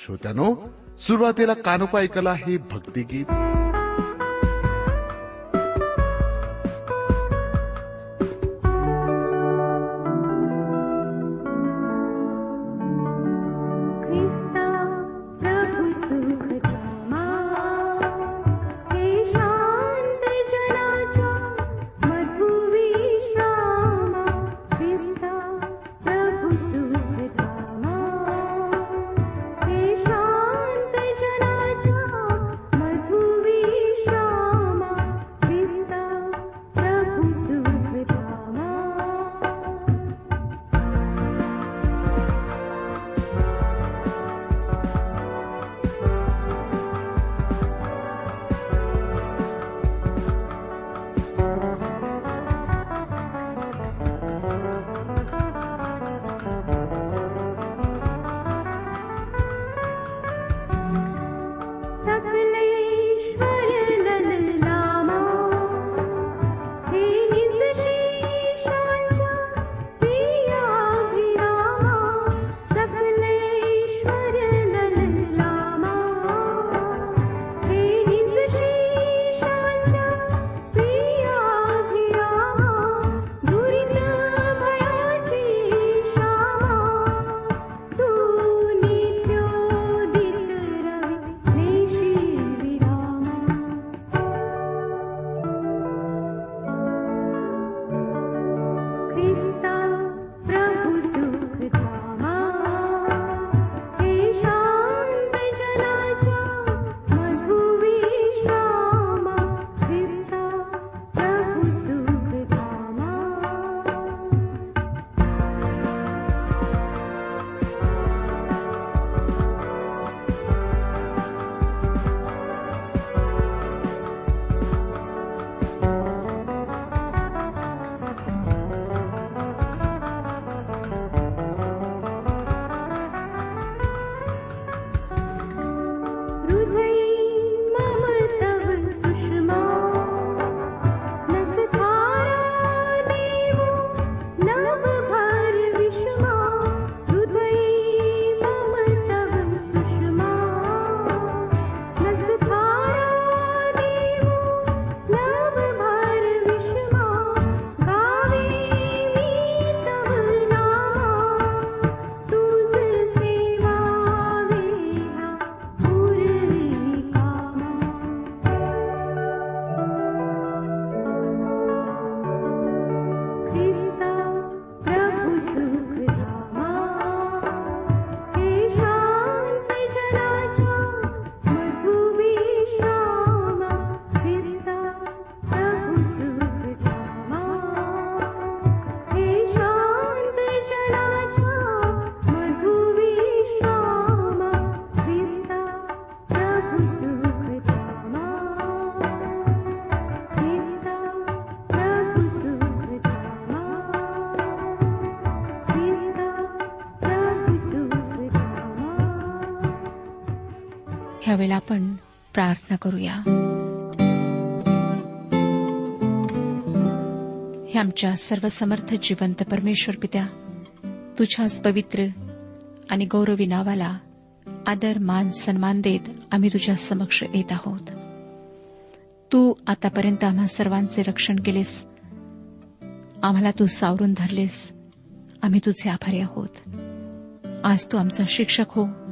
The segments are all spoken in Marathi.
श्रोत्यानो सुरुवातीला कानोपा ऐकला हे भक्तिगीत. ह्यावेळेला आपण प्रार्थना करूया. हे आमच्या सर्वसमर्थ जिवंत परमेश्वर पित्या तुझ्याच पवित्र आणि गौरवी नावाला आदर मान सन्मान देत आम्ही तुझ्या समक्ष येत आहोत. तू आतापर्यंत आम्हा सर्वांचे रक्षण केलेस. आम्हाला तू सावरून धरलेस. आम्ही तुझे आभारी आहोत. आज तू आमचा शिक्षक हो.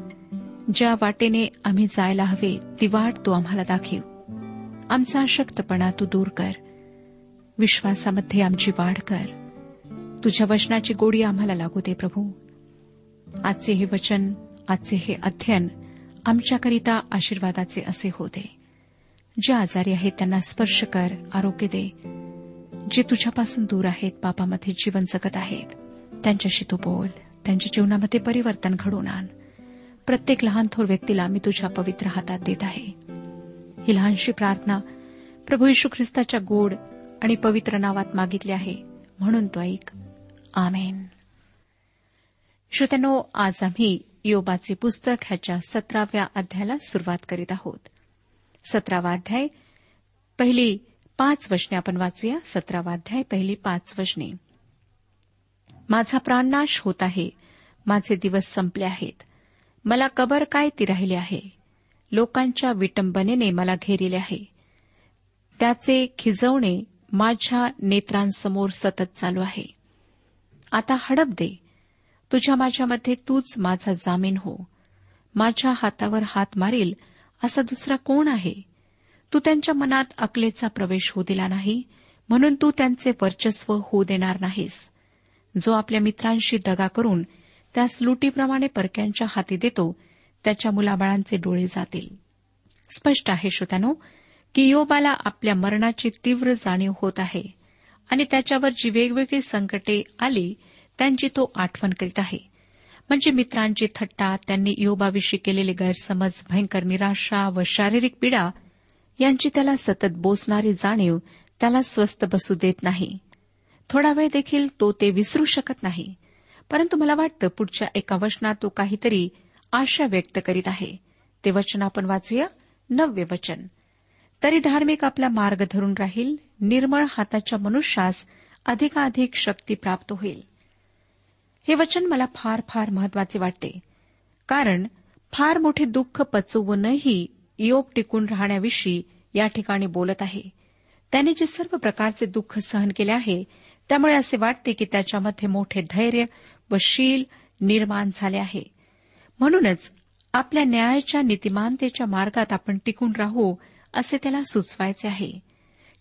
ज्या वाटेने आम्ही जायला हवे ती वाट तू आम्हाला दाखव. आमचा अशक्तपणा तू दूर कर. विश्वासामध्ये आमची वाढ कर. तुझ्या वचनाची गोडी आम्हाला लागू दे प्रभू. आजचे हे वचन आजचे हे अध्ययन आमच्याकरिता आशीर्वादाचे असे होते जे आजारी आहेत त्यांना स्पर्श कर आरोग्य दे. जे तुझ्यापासून दूर आहेत पापामध्ये जीवन जगत आहेत त्यांच्याशी तू बोल. त्यांच्या जीवनामध्ये परिवर्तन घडवून आण. प्रत्येक लहान थोर व्यक्तीला मी तुझ्या पवित्र हातात देत आहे. ही लहानशी प्रार्थना प्रभू येशू ख्रिस्ताच्या गोड आणि पवित्र नावात मागितली आहे म्हणून तो ऐक. आमेन. श्रोत्यानो आज आम्ही योबाचे पुस्तक ह्याच्या सतराव्या अध्यायाला सुरुवात करीत आहोत. सतरावा अध्याय पहिली पाच वचने आपण वाचूया. सतरावा अध्याय पहिली पाच वचने. माझा प्राणनाश होत आहे. माझे दिवस संपले आहेत. मला कबर काय ती राहिली आहे. लोकांच्या विटंबनेने मला घेरिले आहे. त्याचे खिजवणे माझ्या नेत्रांसमोर सतत चालू आहे. आता हडप दे. तुझ्या माझ्यामध्ये तूच माझा जामीन हो. माझ्या हातावर हात मारील असा दुसरा कोण आहे? तू त्यांच्या मनात अकलेचा प्रवेश होऊ दिला नाही म्हणून तू त्यांचे वर्चस्व होऊ देणार नाहीस. जो आपल्या मित्रांशी दगा करून त्यास लुटीप्रमाणे परक्यांच्या हाती देतो त्याच्या मुलाबाळांचे डोळे जातील. स्पष्ट आहे श्रोत्यानो की योबाला आपल्या मरणाची तीव्र जाणीव होत आहे आणि त्याच्यावर जी वेगवेगळी संकटे आली त्यांची तो आठवण करीत आहे. म्हणजे मित्रांची थट्टा त्यांनी योबाविषयी केलेले गैरसमज भयंकर निराशा व शारीरिक पीडा यांची त्याला सतत बोसणारी जाणीव त्याला स्वस्थ बसू देत नाही. थोडा वेळ देखील तो ते विसरू शकत नाही. परंतु मला वाटतं पुढच्या एका वचनात तो काहीतरी आशा व्यक्त करीत आहे. ते वचन आपण वाचूया. नव्य वचन. तरी धार्मिक आपला मार्ग धरून राहील निर्मळ हाताच्या मनुष्यास अधिकाधिक शक्ती प्राप्त होईल. हे वचन मला फार फार महत्त्वाचे वाटते. कारण फार मोठे दुःख पचवूनही योग टिकून राहण्याविषयी या ठिकाणी बोलत आहे. त्याने जे सर्व प्रकारचे दुःख सहन केले आहे त्यामुळे असे वाटते की त्याच्यामध्ये मोठे धैर्य व शील निर्माण झाले आहे. म्हणूनच आपल्या न्यायाच्या नीतिमानतेच्या मार्गात आपण टिकून राहू असे त्याला सुचवायचे आहे.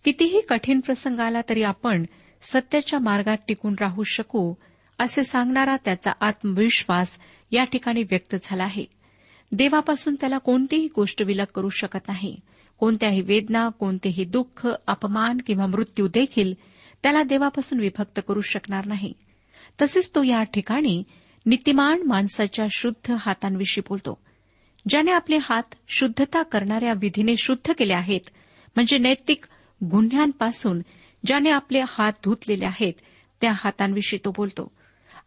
कितीही कठीण प्रसंग आला तरी आपण सत्याच्या मार्गात टिकून राहू शकू असे सांगणारा त्याचा आत्मविश्वास या ठिकाणी व्यक्त झाला आहे. देवापासून त्याला कोणतीही गोष्ट विलग करू शकत नाही. कोणत्याही वेदना कोणतेही दुःख अपमान किंवा मृत्यू देखील त्याला देवापासून विभक्त करू शकणार नाही. तसेच तो या ठिकाणी नीतिमान माणसाच्या शुद्ध हातांविषयी बोलतो. ज्याने आपले हात शुद्धता करणाऱ्या विधीने शुद्ध केले आहेत म्हणजे नैतिक गुन्ह्यांपासून ज्याने आपले हात धुतलेले आहेत त्या हातांविषयी तो बोलतो.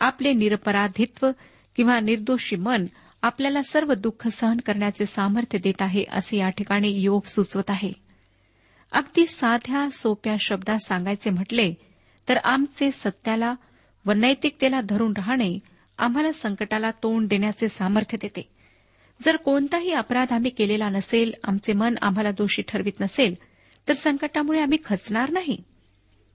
आपले निरपराधित्व किंवा निर्दोषी मन आपल्याला सर्व दुःख सहन करण्याचे सामर्थ्य देत आहे असे या ठिकाणी योग सुचवत आहे. अगदी साध्या सोप्या शब्दात सांगायचे म्हटले तर आमचे सत्याला व नैतिकतेला धरून राहणे आम्हाला संकटाला तोंड देण्याचे सामर्थ्य देते. जर कोणताही अपराध आम्ही केलेला नसेल आमचे मन आम्हाला दोषी ठरवित नसेल तर संकटामुळे आम्ही खचणार नाही.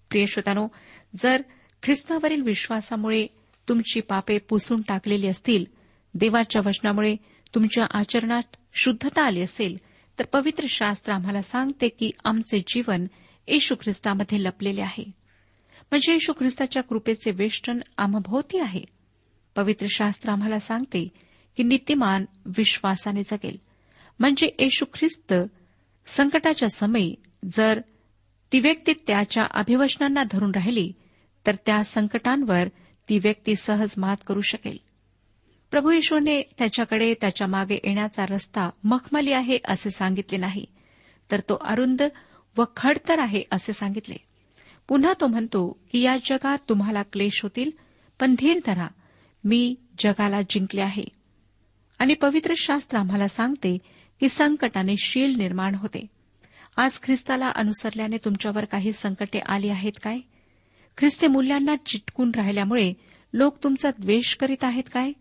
प्रिय श्रोतानो जर ख्रिस्तावरील विश्वासामुळे तुमची पापे पुसून टाकलेली असतील देवाच्या वचनामुळे तुमच्या आचरणात शुद्धता आली असेल तर पवित्र शास्त्र आम्हाला सांगते की आमचे जीवन येशू ख्रिस्तामध्ये लपलेले आहे. म्हणजे येशू ख्रिस्ताच्या कृपेचे वेष्टन आम्हाभोवती आहे. पवित्र शास्त्र आम्हाला सांगते की नित्यमान विश्वासाने जगेल. म्हणजे येशू ख्रिस्त संकटाच्या समयी जर ती व्यक्ती त्याच्या अभिवचनांना धरून राहिली तर त्या संकटांवर ती व्यक्ती सहज मात करू शकेल. प्रभू येशूने त्याच्याकडे त्याच्यामागे येण्याचा रस्ता मखमली आहे असे सांगितले नाही तर तो अरुंद व खडतर आहे असे सांगितले. पुन्हा तो म्हणतो की या जगात तुम्हाला क्लेश होतील पण धीर धरा मी जगाला जिंकले आहे. आणि पवित्र शास्त्र आम्हाला सांगते की संकटाने शील निर्माण होते. आज ख्रिस्ताला अनुसरल्याने तुमच्यावर काही संकटे आली आहेत काय? ख्रिस्ती मूल्यांना चिटकून राहिल्यामुळे लोक तुमचा द्वेष करीत आहेत काय?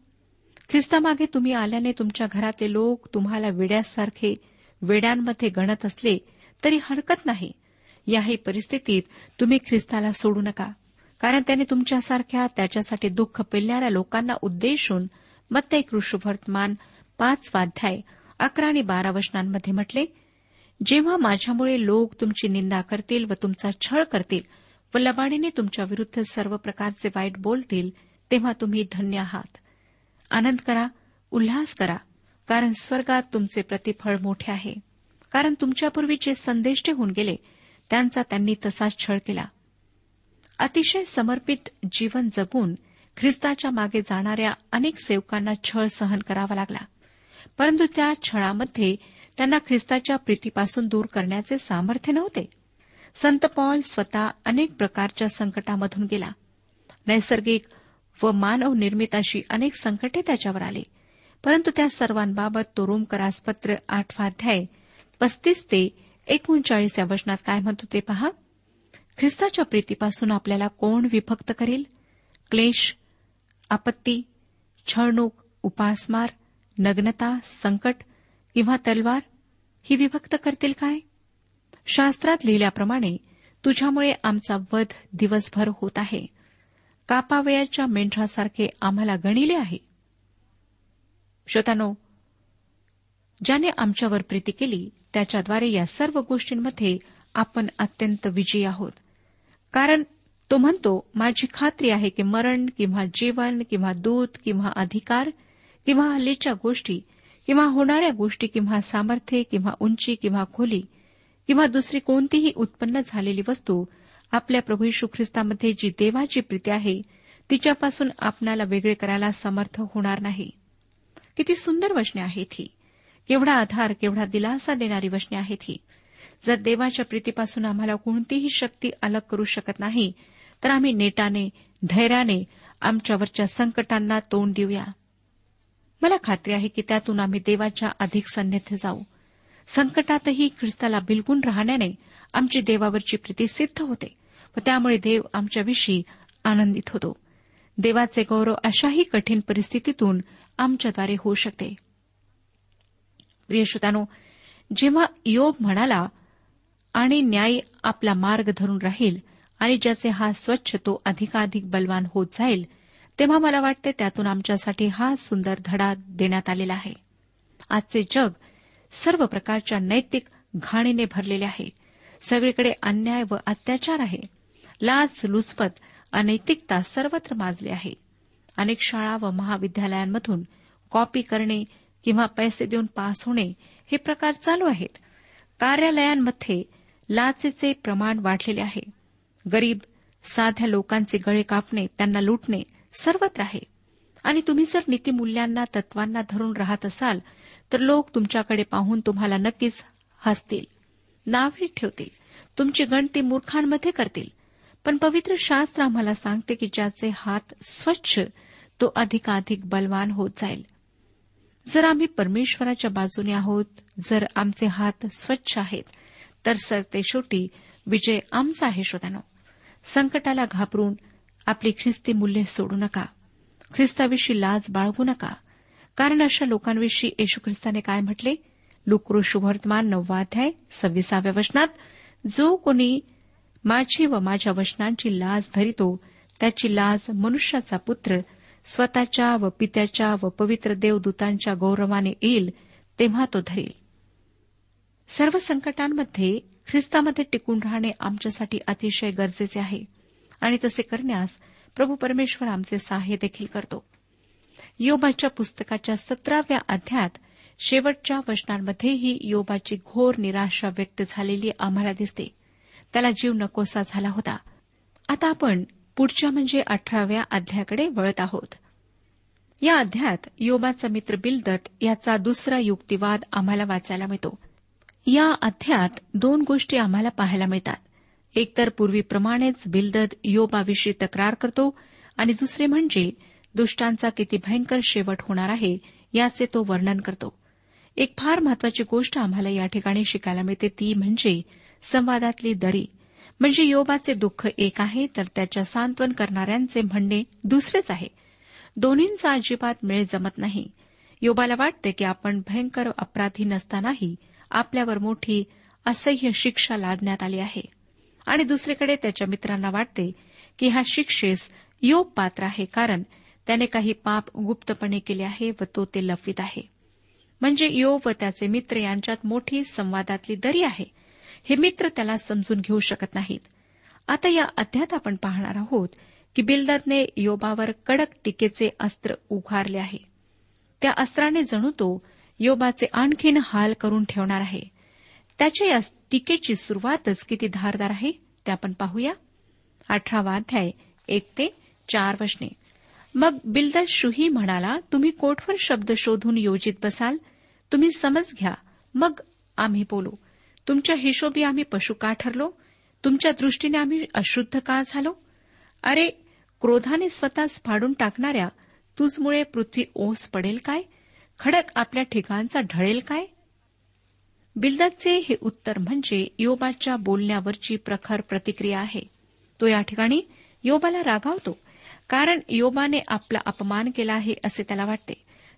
ख्रिस्तामागे तुम्ही आल्याने तुमच्या घरातले लोक तुम्हाला वेड्यासारखे वेड्यांमध्ये गणत असले तरी हरकत नाही. याही परिस्थितीत तुम्ही ख्रिस्ताला सोडू नका. कारण त्याने तुमच्यासारख्या त्याच्यासाठी दुःख पेलणाऱ्या लोकांना उद्देशून मत्तय कृष्णवर्तमान पाच वाध्याय अकरा आणि बारा वचनांमध्ये म्हटले जेव्हा माझ्यामुळे लोक तुमची निंदा करतील व तुमचा छळ करतील व लबाडीने तुमच्या विरुद्ध सर्व प्रकारचे वाईट बोलतील तेव्हा तुम्ही धन्य आहात. आनंद करा उल्हास करा कारण स्वर्गात तुमचे प्रतिफळ मोठे आहे. कारण तुमच्यापूर्वी जे संदेष्टे होऊन गेले त्यांचा त्यांनी तसाच छळ केला. अतिशय समर्पित जीवन जगून ख्रिस्ताच्या मागे जाणाऱ्या अनेक सेवकांना छळ सहन करावा लागला. परंतु त्या छळामध्ये त्यांना ख्रिस्ताच्या प्रीतीपासून दूर करण्याचे सामर्थ्य नव्हते. संत पॉल स्वतः अनेक प्रकारच्या संकटामधून गेला. नैसर्गिक व मानव निर्मित अशी अनेक संकटे त्याच्यावर आली. परंतु त्या सर्वांबाबत तो रोमकरासपत्र आठवाध्याय पस्तीस ते एकोणचाळीस या वचनात काय म्हणतो ते पहा. ख्रिस्ताच्या प्रीतीपासून आपल्याला कोण विभक्त करेल? क्लेश आपत्ती छळणूक उपासमार नग्नता संकट किंवा तलवार ही विभक्त करतील काय? शास्त्रात लिहिल्याप्रमाणे तुझ्यामुळे आमचा वध दिवसभर होत आहे. कापावयाच्या मेंढरासारखे आम्हाला गणिले आहे. श्रोतानो ज्याने आमच्यावर प्रीती केली त्याच्याद्वारे या सर्व गोष्टींमध्ये आपण अत्यंत विजयी आहोत. कारण तो म्हणतो माझी खात्री आहे की मरण किंवा जीवन किंवा दूत किंवा अधिकार किंवा हल्लीच्या गोष्टी किंवा होणाऱ्या गोष्टी किंवा सामर्थ्य किंवा उंची किंवा खोली किंवा दुसरी कोणतीही उत्पन्न झालेली वस्तू आपल्या प्रभू यशू ख्रिस्तामध्ये जी देवाची प्रीती आहे तिच्यापासून आपणाला वेगळे करायला समर्थ होणार नाही. किती सुंदर वचने आहेत ही. केवढा आधार केवढा दिलासा देणारी वचने आहेत ही. जर देवाच्या प्रीतीपासून आम्हाला कोणतीही शक्ती अलग करू शकत नाही तर आम्ही नेटाने धैर्याने आमच्यावरच्या संकटांना तोंड देऊया. मला खात्री आहे की त्यातून आम्ही देवाच्या अधिक सन्निध जाऊ. संकटातही ख्रिस्ताला बिलगून राहण्याने आमची देवावरची प्रीती सिद्ध होते व त्यामुळे देव आमच्याविषयी आनंदित होतो. देवाचे गौरव अशाही कठीण परिस्थितीतून आमच्याद्वारे होऊ शकते. प्रिय श्रोतानो जेव्हा योब म्हणाला आणि न्याय आपला मार्ग धरून राहील आणि ज्याचे हा स्वच्छ तो अधिकाधिक बलवान होत जाईल तेव्हा मला वाटते त्यातून आमच्यासाठी हा सुंदर धडा देण्यात आलेला आहे. आजचे जग सर्व प्रकारच्या नैतिक घाणीने भरलेले आहे. सगळीकडे अन्याय व अत्याचार आहे. लाच लुचपत अनैतिकता सर्वत्र माजली आहे. अनेक शाळा व महाविद्यालयांमधून कॉपी करणे किंवा पैसे देऊन पास होणे हे प्रकार चालू आहेत. कार्यालयांमध्ये लाचेचे प्रमाण वाढलेले आहे. गरीब साध्या लोकांचे गळे कापणे त्यांना लुटणे सर्वत्र आहे. आणि तुम्ही जर नीतीमूल्यांना तत्वांना धरून राहत असाल तर लोक तुमच्याकडे पाहून तुम्हाला नक्कीच हसतील. नावे ठेवतील. तुमची गणती मूर्खांमध्ये करतील. पण पवित्र शास्त्र आम्हाला सांगते की ज्याचे हात स्वच्छ तो अधिकाधिक बलवान होत जाईल. जर आम्ही परमेश्वराच्या बाजूने आहोत जर आमचे हात स्वच्छ आहेत तर सरते शेवटी विजय आमचा आहे श्रोत्यानो. संकटाला घाबरून आपली ख्रिस्ती मूल्ये सोडू नका. ख्रिस्ताविषयी लाज बाळगू नका. कारण अशा लोकांविषयी येशू ख्रिस्ताने काय म्हटले? लुक्रो शुभवर्तमान नववाध्याय सव्वीसाव्या वचनात जो कोणी माझी व माझ्या वचनांची लाज धरितो त्याची लाज मनुष्याचा पुत्र स्वतःच्या व पित्याच्या व पवित्र देवदूतांच्या गौरवाने येईल तेव्हा तो धरेल. सर्व संकटांमध्ये ख्रिस्तामध्ये टिकून राहणे आमच्यासाठी अतिशय गरजेचे आहे. आणि तसे करण्यास प्रभू परमेश्वर आमचे सहाय्य देखील करतो. योबाच्या पुस्तकाच्या सतराव्या अध्यात शेवटच्या वचनांमध्येही योबाची घोर निराशा व्यक्त झालेली आम्हाला दिसते. त्याला जीव नकोसा झाला होता. आता आपण पुढच्या म्हणजे अठराव्या अध्यायाकडे वळत आहोत. या अध्यायात योबाचा मित्र बिलदत याचा दुसरा युक्तिवाद आम्हाला वाचायला मिळतो. या अध्यायात दोन गोष्टी आम्हाला पाहायला मिळतात. एकतर पूर्वीप्रमाणेच बिलदत योबाविषयी तक्रार करतो आणि दुसरे म्हणजे दुष्टांचा किती भयंकर शेवट होणार आहे याचे तो वर्णन करतो. एक फार महत्वाची गोष्ट आम्हाला या ठिकाणी शिकायला मिळते ती म्हणजे संवादातली दरी. म्हणजे योबाचे दुःख एक आहे तर त्याच्या सांत्वन करणाऱ्यांचे म्हणणे दुसरेच आहे. दोन्हींचा अजिबात मेळ जमत नाही. योबाला वाटते की आपण भयंकर अपराधी नसतानाही आपल्यावर मोठी असह्य शिक्षा लादण्यात आली आहे. आणि दुसरीकडे त्याच्या मित्रांना वाटते की हा शिक्षेस योग पात्र आहे कारण त्याने काही पाप गुप्तपणे केले आहे व तो ते लपवित आहे. म्हणजे योग व त्याचे मित्र यांच्यात मोठी संवादातली दरी आहे. हे मित्र त्याला समजून घेऊ शकत नाहीत. आता या अध्यात आपण पाहणार आहोत की बिल्ददने योबावर कडक टीकेचे अस्त्र उभारले आहे. त्या अस्त्राने जणू तो योबाचे आणखीन हाल करून ठेवणार आहे. त्याच्या या टीकेची सुरुवातच किती धारदार आहे ते आपण पाहूया. अठरावा अध्याय एक ते चार वशने मग बिल्दद शुही म्हणाला तुम्ही कोठवर शब्द शोधून योजित बसाल? तुम्ही समज घ्या. मग आम्ही बोलू. तुमच्या हिशोबी आम्ही पशु का ठरलो? तुमच्या दृष्टीने आम्ही अशुद्ध का झालो? अरे क्रोधाने स्वतःच फाडून टाकणाऱ्या तुझमुळे पृथ्वी ओस पडेल काय? खडक आपल्या ठिकाणचा ढळेल काय? बिल्ददचे हे उत्तर म्हणजे योबाच्या बोलण्यावरची प्रखर प्रतिक्रिया आहे. तो या ठिकाणी योबाला रागावतो कारण योबाने आपला अपमान केला आहे असे त्याला वाटते.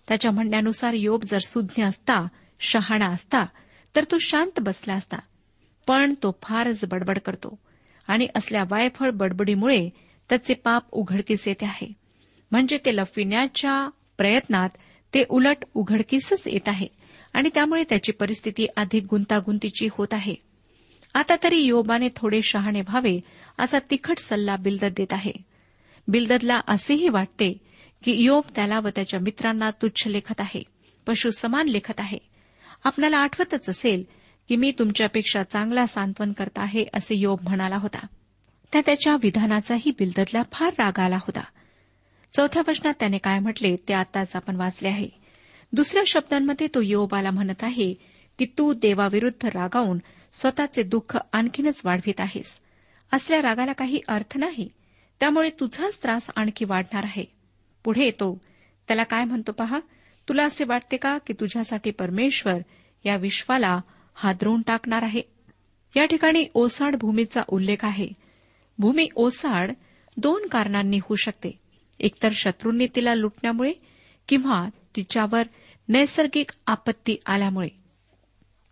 त्याच्या म्हणण्यानुसार योब जर सुज्ञ असता शहाणा असता तर तो शांत बसला असता. पण तो फारच बडबड करतो आणि असल्या वायफळ बडबडीमुळे त्याचे पाप उघडकीस येते आहे. म्हणजे ते लपविण्याच्या प्रयत्नात ते उलट उघडकीसच येत आहे आणि त्यामुळे त्याची परिस्थिती अधिक गुंतागुंतीची होत आहे. आता तरी योबाने थोडे शहाणे व्हावे असा तिखट सल्ला बिल्दत देत आहे. बिलददला असेही वाटते की योब त्याला व त्याच्या मित्रांना तुच्छ लेखत आहे पशु समान लेखत आहे. आपल्याला आठवतच असेल की मी तुमच्यापेक्षा चांगला सांत्वन करत आहे असे योग म्हणाला होता. त्या त्याच्या विधानाचाही बिलदतला फार राग आला होता. चौथ्या प्रश्नात त्याने काय म्हटले ते आताच आपण वाचले आहे. दुसऱ्या शब्दांमध्ये तो योबाला म्हणत आहे की तू देवाविरुद्ध रागावून स्वतःचे दुःख आणखीनच वाढवित आहेस. असल्या रागाला काही अर्थ नाही. त्यामुळे तुझाच त्रास आणखी वाढणार आहे. पुढे तो त्याला काय म्हणतो पहा? तुला असे वाटते का की तुझ्यासाठी परमेश्वर या विश्वाला हादरून टाकणार आहे. या ठिकाणी ओसाड भूमीचा उल्लेख आहे. भूमी ओसाड दोन कारणांनी होऊ शकते. एकतर शत्रूंनी तिला लुटण्यामुळे किंवा तिच्यावर नैसर्गिक आपत्ती आल्यामुळे.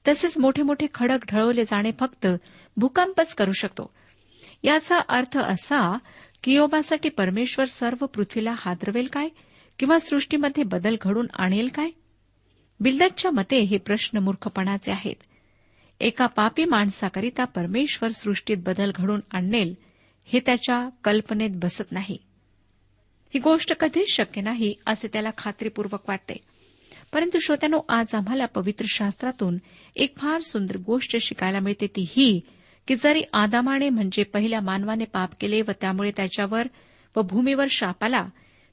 तसेच मोठे मोठे खडक ढळवले जाणे फक्त भूकंपच करू शकतो. याचा अर्थ असा की योबासाठी परमेश्वर सर्व पृथ्वीला हादरवेल काय? किंवा सृष्टीमध्ये बदल घडून आणेल काय? बिल्डरच्या मते हे प्रश्न मूर्खपणाचे आहेत. एका पापी माणसाकरिता परमेश्वर सृष्टीत बदल घडून आणेल हे त्याच्या कल्पनेत बसत नाही. ही गोष्ट कधीच शक्य नाही असे त्याला खात्रीपूर्वक वाटते. परंतु श्रोत्यानो आज आम्हाला पवित्र शास्त्रातून एक फार सुंदर गोष्ट शिकायला मिळते ती ही की जरी आदामाने म्हणजे पहिल्या मानवाने पाप केले व त्यामुळे त्याच्यावर व भूमीवर शाप आला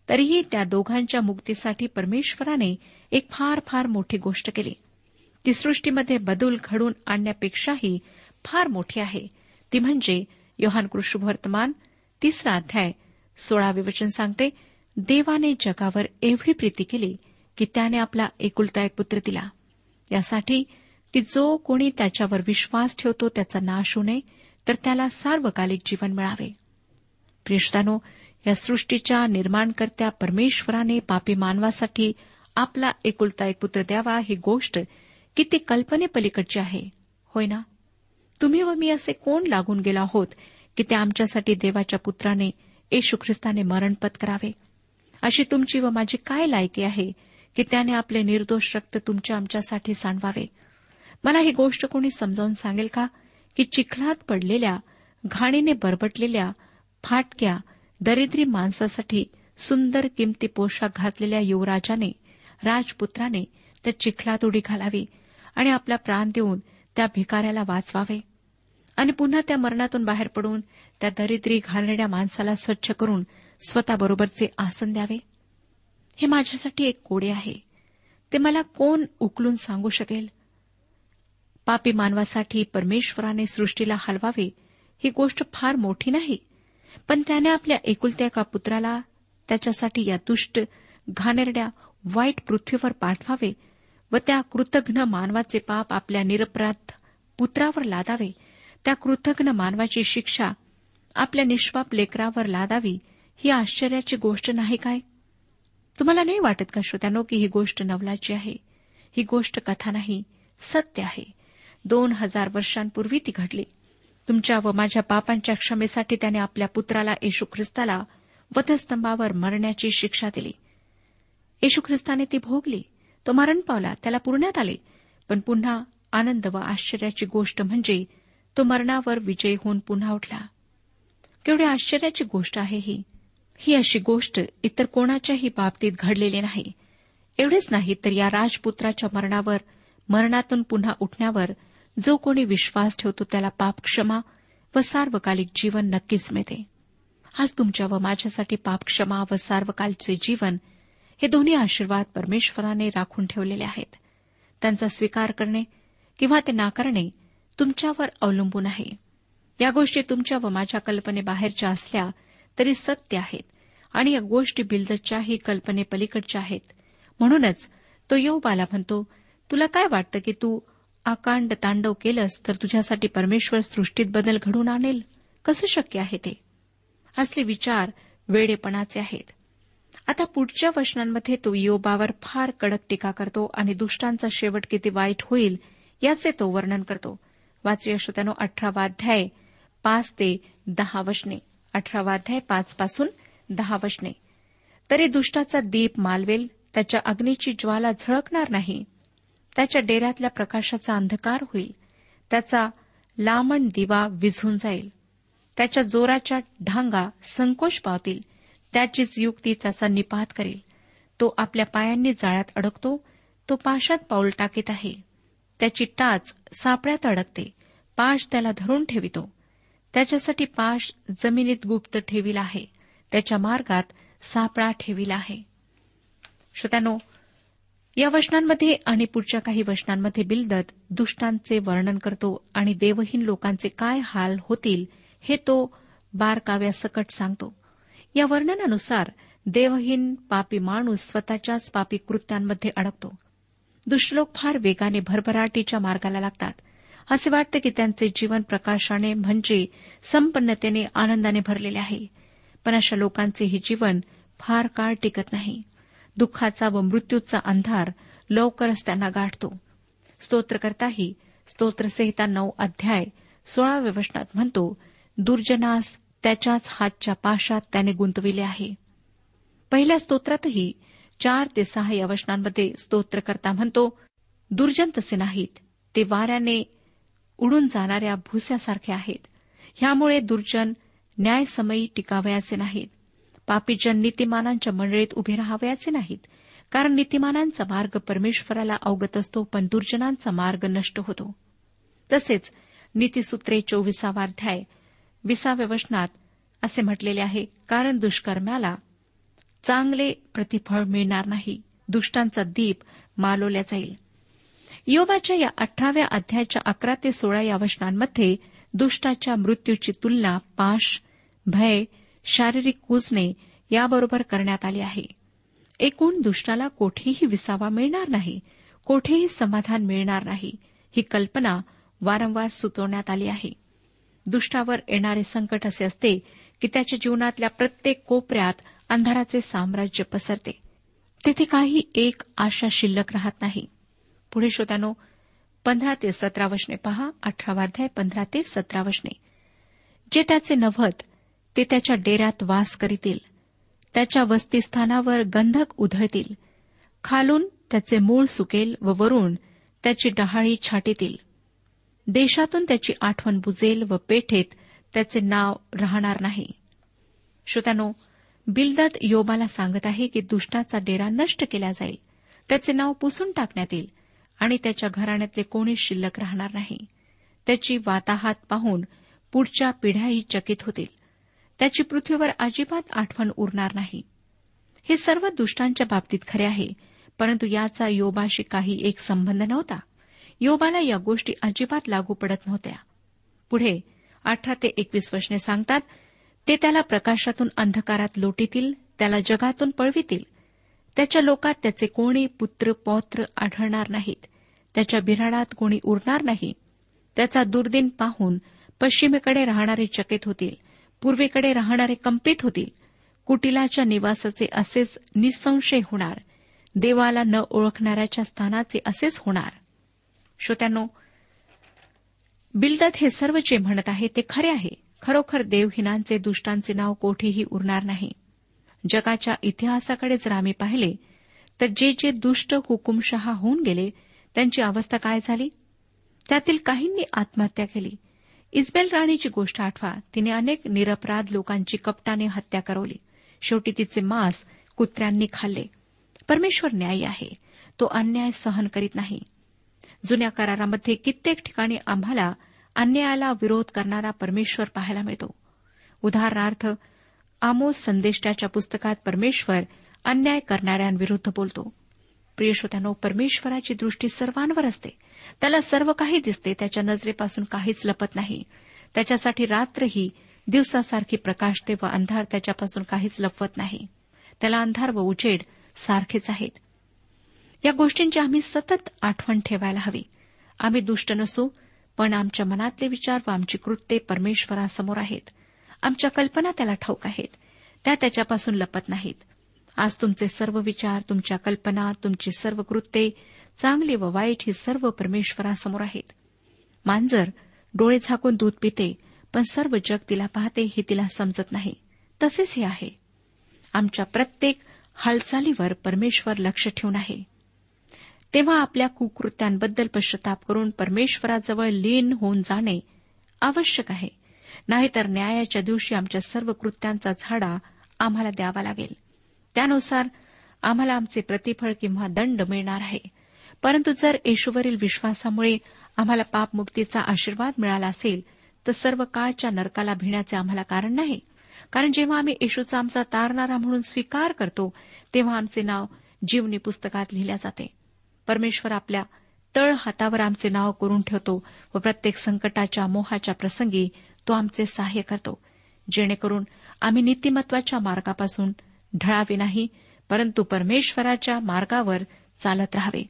तरीही त्या दोघांच्या मुक्तीसाठी परमेश्वराने एक फार फार मोठी गोष्ट केली. ती सृष्टीमध्ये बदल घडून आणण्यापेक्षाही फार मोठी आहे. ती म्हणजे योहान वर्तमान तिसरा अध्याय सोळावे वचन सांगते देवाने जगावर एवढी प्रीती केली की त्याने आपला एकुलता एक पुत्र दिला. यासाठी की जो कोणी त्याच्यावर विश्वास ठेवतो त्याचा नाश होऊ नये तर त्याला सार्वकालिक जीवन मिळावे. प्रियष्टानो या सृष्टीच्या निर्माणकर्त्या परमेश्वराने पापी मानवासाठी आपला एकुलता एक पुत्र द्यावा ही गोष्ट किती कल्पनेपलीकडची आहे. होय ना? तुम्ही व मी असे कोण लागून गेलो आहोत की ते आमच्यासाठी देवाच्या पुत्राने येशू ख्रिस्ताने मरण पत्करावे अशी तुमची व माझी काय लायकी आहे की त्याने आपले निर्दोष रक्त तुमच्या आमच्यासाठी सांडवावे? मला ही गोष्ट कोणी समजावून सांगेल का की चिखलात पडलेल्या घाणीने बरबटलेल्या फाटक्या दरिद्री माणसासाठी सुंदर किमती पोशाख घातलेल्या युवराजाने राजपुत्राने त्या चिखलात उडी घालावी आणि आपला प्राण देऊन त्या भिकाऱ्याला वाचवावे. आणि पुन्हा त्या मरणातून बाहेर पडून त्या दरिद्री घालणाऱ्या माणसाला स्वच्छ करून स्वतःबरोबरचे आसन द्यावे. हे माझ्यासाठी एक कोडे आहे. ते मला कोण उकलून सांगू शकेल? पापी मानवासाठी परमेश्वराने सृष्टीला हलवावे ही गोष्ट फार मोठी नाही. पण त्याने आपल्या एकुलत्या एका पुत्राला त्याच्यासाठी या दुष्ट घाणेरड्या वाईट पृथ्वीवर पाठवावे व त्या कृतघ्न मानवाचे पाप आपल्या निरपराध पुत्रावर लादावे. त्या कृतघ्न मानवाची शिक्षा आपल्या निष्पाप लेकरावर लादावी ही आश्चर्याची गोष्ट नाही काय? तुम्हाला नाही वाटत का श्रोत्यानो की ही गोष्ट नवलाची आहे? ही गोष्ट कथा नाही सत्य आहे. दोन हजार वर्षांपूर्वी ती घडली. तुमच्या व माझ्या पापांच्या क्षमेसाठी त्याने आपल्या पुत्राला येशू ख्रिस्ताला वधस्तंभावर मरण्याची शिक्षा दिली. येशू ख्रिस्ताने ती भोगली. तो मरण पावला त्याला पुरण्यात आले. पण पुन्हा आनंद व आश्चर्याची गोष्ट म्हणजे तो मरणावर विजय होऊन पुन्हा उठला. केवढी आश्चर्याची गोष्ट आहे ही. ही अशी गोष्ट इतर कोणाच्याही बाबतीत घडलेली नाही. एवढेच नाही तर या राजपुत्राच्या मरणावर मरणातून पुन्हा उठण्यावर जो कोणी विश्वास ठेवतो त्याला पापक्षमा व सार्वकालिक जीवन नक्कीच मिळते. आज तुमच्या व माझ्यासाठी पापक्षमा व सार्वकालचे जीवन हे दोन्ही आशीर्वाद परमेश्वराने राखून ठेवलेले आहेत. त्यांचा स्वीकार करणे किंवा ते नाकारणे तुमच्यावर अवलंबून आहे. या गोष्टी तुमच्या व माझ्या कल्पनेबाहेरच्या असल्या तरी सत्य आहेत आणि या गोष्टी बिल्दच्याही कल्पनेपलीकडच्या आहेत. म्हणूनच तो योबाला म्हणतो तुला काय वाटतं की तू आकांड तांडव केलंस तर तुझ्यासाठी परमेश्वर सृष्टीत बदल घडून आणेल? कसं शक्य आहे ते? असले विचार वेडेपणाचे आहेत. आता पुढच्या वचनांमध्ये तो योबावर फार कडक टीका करतो आणि दुष्टांचा शेवट किती वाईट होईल याचे तो वर्णन करतो. वाचूया श्रोत्यानो अठरावाध्याय पाच ते दहा वचने अठरावाध्याय पाच पासून दहा वचने तरी दुष्टाचा दीप मालवेल त्याच्या अग्नीची ज्वाला झळकणार नाही. त्याच्या डेऱ्यातल्या प्रकाशाचा अंधकार होईल. त्याचा लामण दिवा विझून जाईल. त्याच्या जोराच्या ढांगा संकोच पावतील. त्याचीच युक्ती त्याचा निपात करेल. तो आपल्या पायांनी जाळ्यात अडकतो तो पाशात पाऊल टाकीत आहे. त्याची टाच सापड्यात अडकते पाश त्याला धरून ठेवितो. त्याच्यासाठी पाश जमिनीत गुप्त ठेविला आहे त्याच्या मार्गात सापळा ठेविला आहे. श्रोत्यानो या वचनांमध्ये आणि पुढच्या काही वचनांमध्ये बिलदत दुष्टांचे वर्णन करतो आणि देवहीन लोकांचे काय हाल होतील हे तो बारकाव्यासकट सांगतो. या वर्णनानुसार देवहीन पापी माणूस स्वतःच्याच पापी कृत्यांमध्ये अडकतो. दुष्टलोक फार वेगाने भरभराटीच्या मार्गाला लागतात. असे वाटते की त्यांचे जीवन प्रकाशाने म्हणजे संपन्नतेने आनंदाने भरलेले आहे. पण अशा लोकांचे हे जीवन फार काळ टिकत नाही. दुःखाचा व मृत्यूचा अंधार लवकरच त्यांना गाठतो. स्तोत्रकर्ताही स्तोत्रसहिता नऊ अध्याय सोळाव्या वचनात म्हणतो दुर्जनास त्याच्याच हातच्या पाशात त्याने गुंतविले आहे. पहिल्या स्तोत्रातही चार ते सहा या वचनांमध्ये स्तोत्रकर्ता म्हणतो दुर्जन तसे नाहीत ते वाऱ्याने उडून जाणाऱ्या भुस्यासारखे आहेत. ह्यामुळे दुर्जन न्यायसमयी टिकावयाचे नाहीत. पापीजन नीतिमानांच्या मंडळीत उभे राहावयाचे नाहीत. कारण नीतिमानांचा मार्ग परमेश्वराला अवगत असतो पण दुर्जनांचा मार्ग नष्ट होतो. तसेच नीतीसूत्रे चोवीसावा अध्याय विसाव्या वचनात असे म्हटलेले आहे कारण दुष्कर्म्याला चांगले प्रतिफळ मिळणार नाही दुष्टांचा दीप मालवल्या जाईल. योगाच्या या अठराव्या अध्यायाच्या अकरा ते सोळा या वचनांमध्ये दुष्टाच्या मृत्यूची तुलना पाश भय शारीरिक कुजणे याबरोबर करण्यात आली आहे. एकूण दुष्टाला कोठेही विसावा मिळणार नाही कोठेही समाधान मिळणार नाही ही कल्पना वारंवार सुचवण्यात आली आहे. दुष्टावर येणारे संकट असे असते की त्याच्या जीवनातल्या प्रत्येक कोपऱ्यात अंधाराचे साम्राज्य पसरते. तेथे काही एक आशा शिल्लक राहत नाही. पुढे श्रोत्यानो पंधरा ते सतरा वशने पहा अठरावाध्याय पंधरा ते सतरा वशने. जे त्याचे नव्हत ते त्याच्या डेऱ्यात वास करीतील. त्याच्या वस्तीस्थानावर गंधक उधळतील. खालून त्याचे मूळ सुकेल व वरून त्याची डहाळी छाटीतील. देशातून त्याची आठवण बुजेल व पेठेत त्याचे नाव राहणार नाही. श्रोत्यानो बिलदत योबाला सांगत आहे की दुष्टाचा डेरा नष्ट केला जाईल त्याचे नाव पुसून टाकण्यात येईल आणि त्याच्या घराण्यातले कोणी शिल्लक राहणार नाही. त्याची वाताहात पाहून पुढच्या पिढ्याही चकित होतील. त्याची पृथ्वीवर अजिबात आठवण उरणार नाही. हे सर्व दुष्टांच्या बाबतीत खरे आहे परंतु याचा योबाशी काही एक संबंध नव्हता. योबाला या गोष्टी अजिबात लागू पडत नव्हत्या. पुढे अठरा ते एकवीस वचने सांगतात ते त्याला प्रकाशातून अंधकारात लोटीतील त्याला जगातून पळवितील. त्याच्या लोकात त्याचे कोणी पुत्र पौत्र आढळणार नाहीत. त्याच्या बिराडात कोणी उरणार नाही. त्याचा दुर्दिन पाहून पश्चिमेकडे राहणारे चकित होतील पूर्वेकडे राहणारे कंपित होतील. कुटिलाच्या निवासाचे असेच निसंशय होणार. देवाला न ओळखणाऱ्याच्या स्थानाचे असेच होणार. श्रोत्यांनो बिलदत हे सर्व जे म्हणत आहे ते खरे आहे. खरोखर देवहीनांचे दुष्टांचे नाव कोठेही उरणार नाही. जगाच्या इतिहासाकडे जर आम्ही पाहिले तर जे जे दुष्ट हुकुमशहा होऊन गेले त्यांची अवस्था काय झाली? त्यातील काहींनी आत्महत्या केली. इस्बेल राणीची गोष्ट आठवा तिने अनेक निरपराध लोकांची कपटाने हत्या करवली. शेवटी तिचे मांस कुत्र्यांनी खाल्ले. परमेश्वर न्यायी आहे. तो अन्याय सहन करीत नाही. जुन्या करारामध्ये कित्येक ठिकाणी आम्हाला अन्यायाला विरोध करणारा परमेश्वर पाहायला मिळतो. उदाहरणार्थ आमोस संदेष्टाच्या पुस्तकात परमेश्वर अन्याय करणाऱ्यांविरुद्ध बोलतो. प्रियश्रोत्यानो परमेश्वराची दृष्टी सर्वांवर असते. त्याला सर्व काही दिसते त्याच्या नजरेपासून काहीच लपत नाही. त्याच्यासाठी रात्रही दिवसासारखी प्रकाशते व अंधार त्याच्यापासून काहीच लपवत नाही. त्याला अंधार व उजेड सारखेच आहेत. या गोष्टींची आम्ही सतत आठवण ठेवायला हवी. आम्ही दुष्ट नसू पण आमच्या मनातले विचार व आमची कृत्ये परमेश्वरासमोर आहेत. आमच्या कल्पना त्याला ठाऊक आहेत. त्या त्याच्यापासून लपत नाहीत. आज तुमचे सर्व विचार तुमच्या कल्पना तुमची सर्व कृत्ये चांगली व वाईट ही सर्व परमेश्वरासमोर आहेत. मांजर डोळे झाकून दूध पिते पण सर्व जग तिला पाहते हे तिला समजत नाही. तसेच हे आहे. आमच्या प्रत्येक हालचालीवर परमेश्वर लक्ष ठेवून आहे. तेव्हा आपल्या कुकृत्यांबद्दल पश्चाताप करून परमेश्वराजवळ लीन होऊन जाणे आवश्यक आहे. नाहीतर न्यायाच्या दिवशी आमच्या सर्व कृत्यांचा झाडा आम्हाला द्यावा लागेल. त्यानुसार आम्हाला आमचे प्रतिफळ किंवा दंड मिळणार आहे. परंतु जर येशूवरील विश्वासामुळे आम्हाला पापमुक्तीचा आशीर्वाद मिळाला असेल तर सर्व काळच्या नरकाला भिण्याचे आम्हाला कारण नाही. कारण जेव्हा आम्ही येशूचा आमचा तारणारा म्हणून स्वीकार करतो तेव्हा आमचे नाव जीवनी पुस्तकात लिहिल्या जाते. परमेश्वर आपल्या तळ हातावर आमचे नाव करून ठेवतो व प्रत्येक संकटाच्या मोहाच्या प्रसंगी तो आमचे सहाय्य करतो. जेणेकरून आम्ही नीतिमत्वाच्या मार्गापासून ढळावे नाही परंतु परमेश्वराच्या मार्गावर चालत राहावे.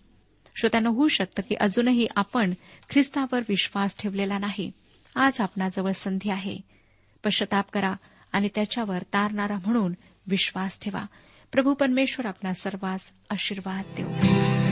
श्रोत्यानं होऊ शकतं की अजूनही आपण ख्रिस्तावर विश्वास ठेवलेला नाही. आज आपणाजवळ संधी आहे. पश्चाताप करा आणि त्याच्यावर तारणारा म्हणून विश्वास ठेवा. प्रभू परमेश्वर आपणा सर्वांस आशीर्वाद देऊ.